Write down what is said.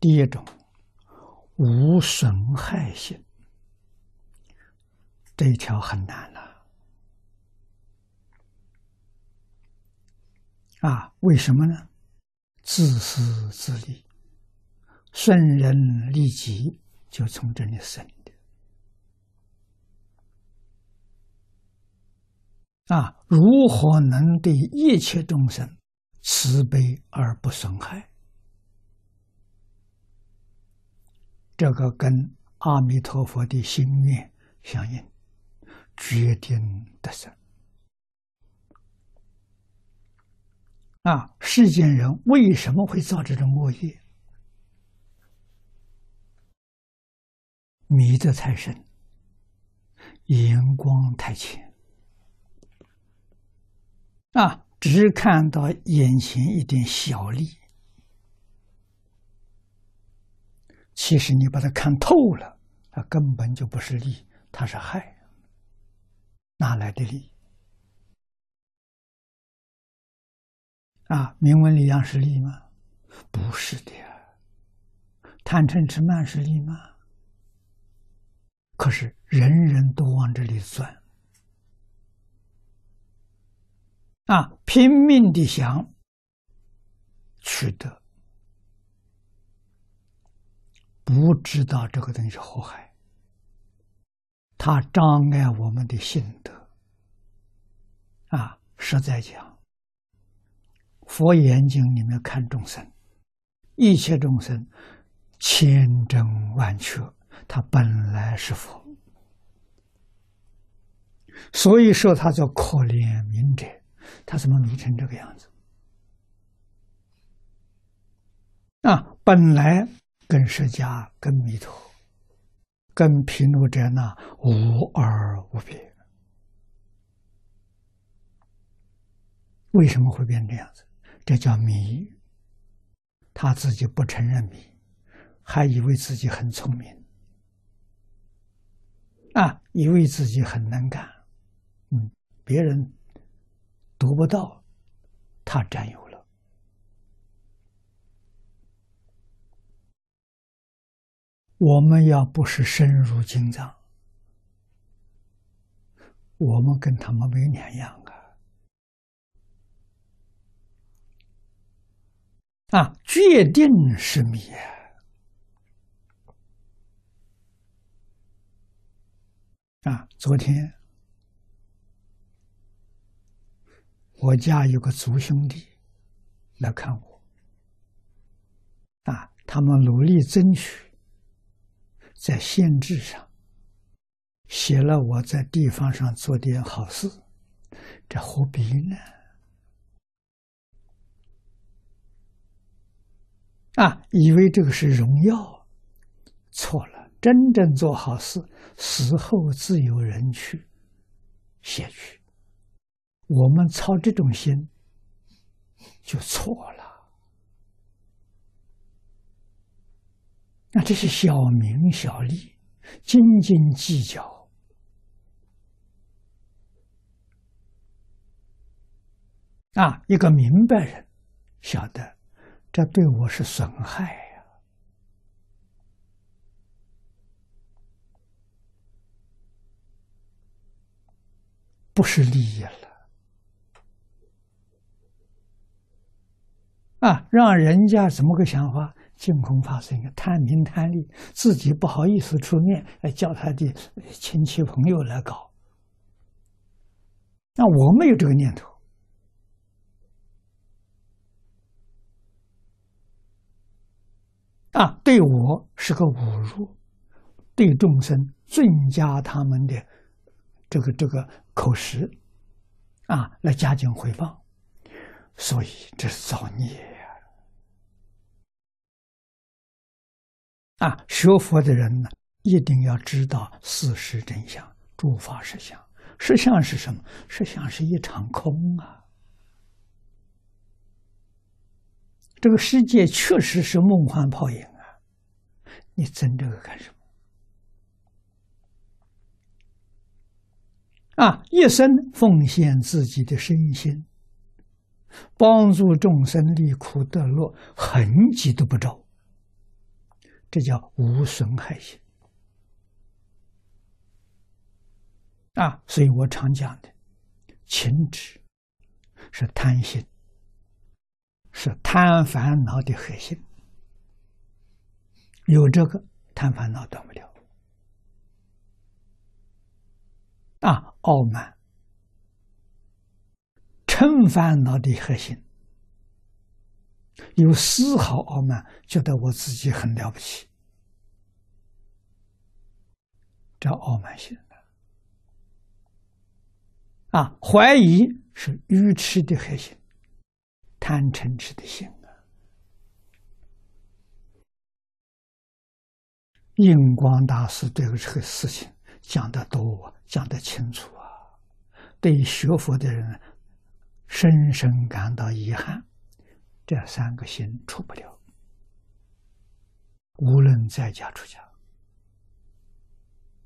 第一种无损害性，这一条很难了啊！为什么呢？自私自利，损人利己，就从这里生的啊！如何能对一切众生慈悲而不损害？这个跟阿弥陀佛的心愿相应，决定得胜。啊，世间人为什么会造这种恶业？迷得太深，眼光太浅，啊，只看到眼前一点小利。其实你把它看透了，它根本就不是利，它是害。哪来的利？啊，名闻利养是利吗？不是的呀。贪嗔痴慢是利吗？可是人人都往这里钻，啊，拼命的想取得。不知道这个东西是祸害，它障碍我们的心德。啊，实在讲，佛眼睛里面看众生，一切众生千真万确，他本来是佛，所以说他叫可怜悯者，他怎么迷成这个样子？啊，本来。跟释迦、跟弥陀、跟毗卢遮那无二无别，为什么会变这样子？这叫迷。他自己不承认迷，还以为自己很聪明，啊，以为自己很能干，嗯，别人读不到，他占有。我们要不是深入经藏，我们跟他们没两样啊！啊，决定是迷啊！昨天我家有个族兄弟来看我，啊，他们努力争取。在县志上写了我在地方上做点好事，这何必呢？啊，以为这个是荣耀，错了。真正做好事，死后自有人去写去。我们操这种心，就错了。那这是小名小利，斤斤计较啊！一个明白人晓得，这对我是损害呀，不是利益了啊！让人家怎么个想法？净空法师贪名贪利，自己不好意思出面，来叫他的亲戚朋友来搞。那我没有这个念头啊，对我是个侮辱，对众生增加他们的这个这个口实啊，来加紧回报，所以这是造孽。啊，学佛的人呢，一定要知道事实真相、诸法实相。实相是什么？实相是一场空啊！这个世界确实是梦幻泡影啊！你争这个干什么？啊，一生奉献自己的身心，帮助众生离苦得乐，痕迹都不着。这叫无损害性啊！所以我常讲的，情执是贪心，是贪烦恼的核心。有这个贪烦恼断不了啊！傲慢、嗔烦恼的核心。有丝毫傲慢，觉得我自己很了不起，这傲慢心啊！怀疑是愚痴的核心，贪嗔痴的心啊！印光大师对这个事情讲的多，讲的清楚啊，对学佛的人深深感到遗憾。这三个心出不了，无论在家出家。